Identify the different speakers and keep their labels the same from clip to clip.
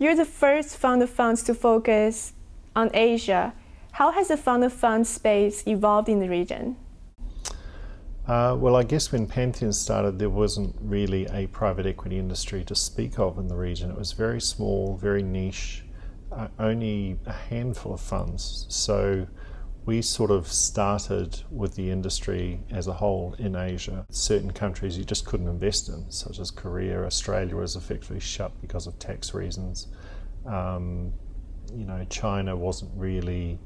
Speaker 1: You're the first fund of funds to focus on Asia. How has the fund of funds space evolved in the region?
Speaker 2: Uh, well, I guess when Pantheon started, there wasn't really a private equity industry to speak of in the region. It was very small, very niche, uh, only a handful of funds. So we sort of started with the industry as a whole in Asia. Certain countries you just couldn't invest in, such as Korea. Australia was effectively shut because of tax reasons. Um, you know, China wasn't really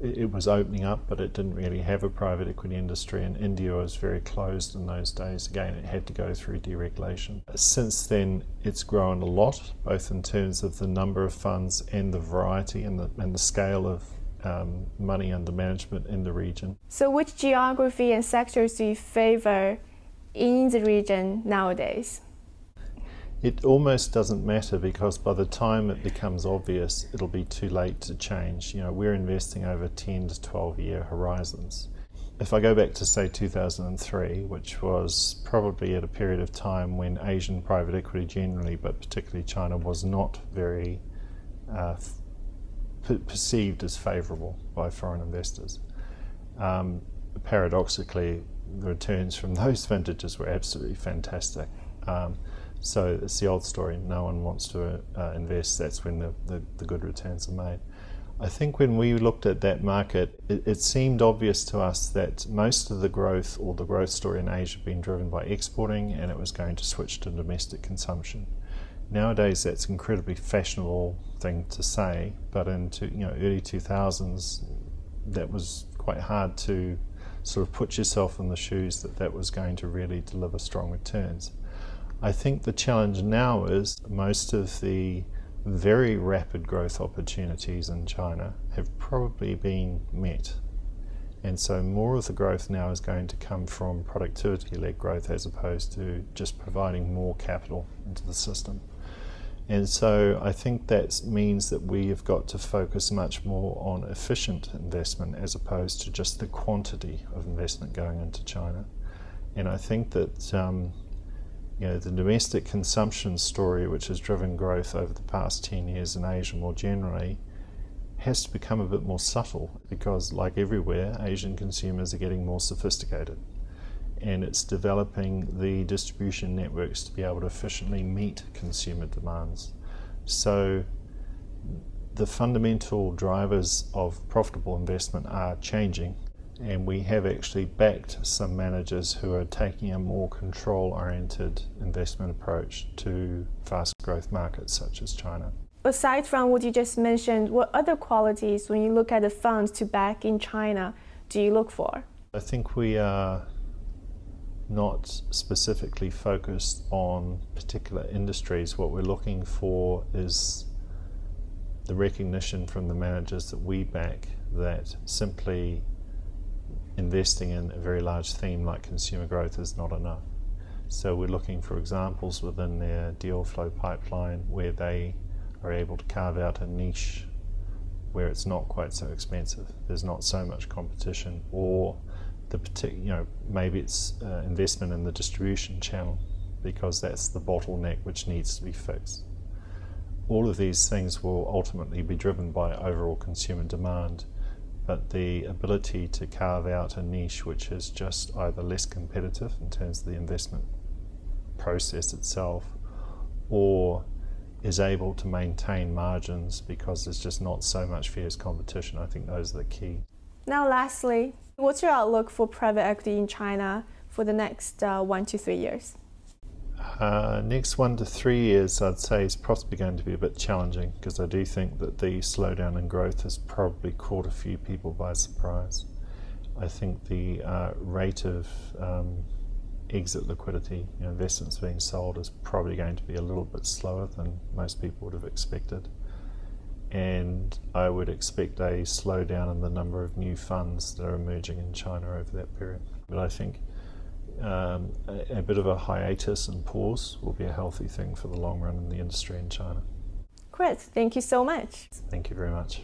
Speaker 2: it was opening up, but it didn't really have a private equity industry, and India was very closed in those days. Again, it had to go through deregulation. Since then, it's grown a lot, both in terms of the number of funds and the variety and the, and the scale of um, money under management in the region.
Speaker 1: So, which geography and sectors do you favor in the region nowadays?
Speaker 2: It almost doesn't matter because by the time it becomes obvious, it'll be too late to change. You know, we're investing over 10 to 12 year horizons. If I go back to, say, 2003, which was probably at a period of time when Asian private equity generally, but particularly China, was not very uh, perceived as favourable by foreign investors. Um, paradoxically, the returns from those vintages were absolutely fantastic. Um, so it's the old story. No one wants to uh, invest. That's when the, the, the, good returns are made. I think when we looked at that market, it, it, seemed obvious to us that most of the growth or the growth story in Asia had been driven by exporting and it was going to switch to domestic consumption. Nowadays, that's an incredibly fashionable thing to say, but in to, you know early 2000s, that was quite hard to sort of put yourself in the shoes that that was going to really deliver strong returns. I think the challenge now is most of the very rapid growth opportunities in China have probably been met. And so more of the growth now is going to come from productivity led growth as opposed to just providing more capital into the system. And so I think that means that we have got to focus much more on efficient investment as opposed to just the quantity of investment going into China. And I think that um, you know, the domestic consumption story, which has driven growth over the past 10 years in Asia more generally, has to become a bit more subtle because, like everywhere, Asian consumers are getting more sophisticated and it's developing the distribution networks to be able to efficiently meet consumer demands. So, the fundamental drivers of profitable investment are changing and we have actually backed some managers who are taking a more control oriented investment approach to fast growth markets such as China.
Speaker 1: Aside from what you just mentioned, what other qualities, when you look at the funds to back in China, do you look for?
Speaker 2: I think we are not specifically focused on particular industries. What we're looking for is the recognition from the managers that we back that simply investing in a very large theme like consumer growth is not enough. So we're looking for examples within their deal flow pipeline where they are able to carve out a niche where it's not quite so expensive. There's not so much competition, or the particular, you know, maybe it's uh, investment in the distribution channel because that's the bottleneck which needs to be fixed. All of these things will ultimately be driven by overall consumer demand but the ability to carve out a niche which is just either less competitive in terms of the investment process itself or is able to maintain margins because there's just not so much fierce competition. I think those are the key.
Speaker 1: Now, lastly, what's your outlook for private equity in China for the next uh, one to three years?
Speaker 2: Uh, next one to three years, I'd say, is possibly going to be a bit challenging because I do think that the slowdown in growth has probably caught a few people by surprise. I think the uh, rate of um, exit liquidity, you know, investments being sold, is probably going to be a little bit slower than most people would have expected. And I would expect a slowdown in the number of new funds that are emerging in China over that period. But I think um, a, a, bit of a hiatus and pause will be a healthy thing for the long run in the industry in China.
Speaker 1: Great, thank you so much.
Speaker 2: Thank you very much.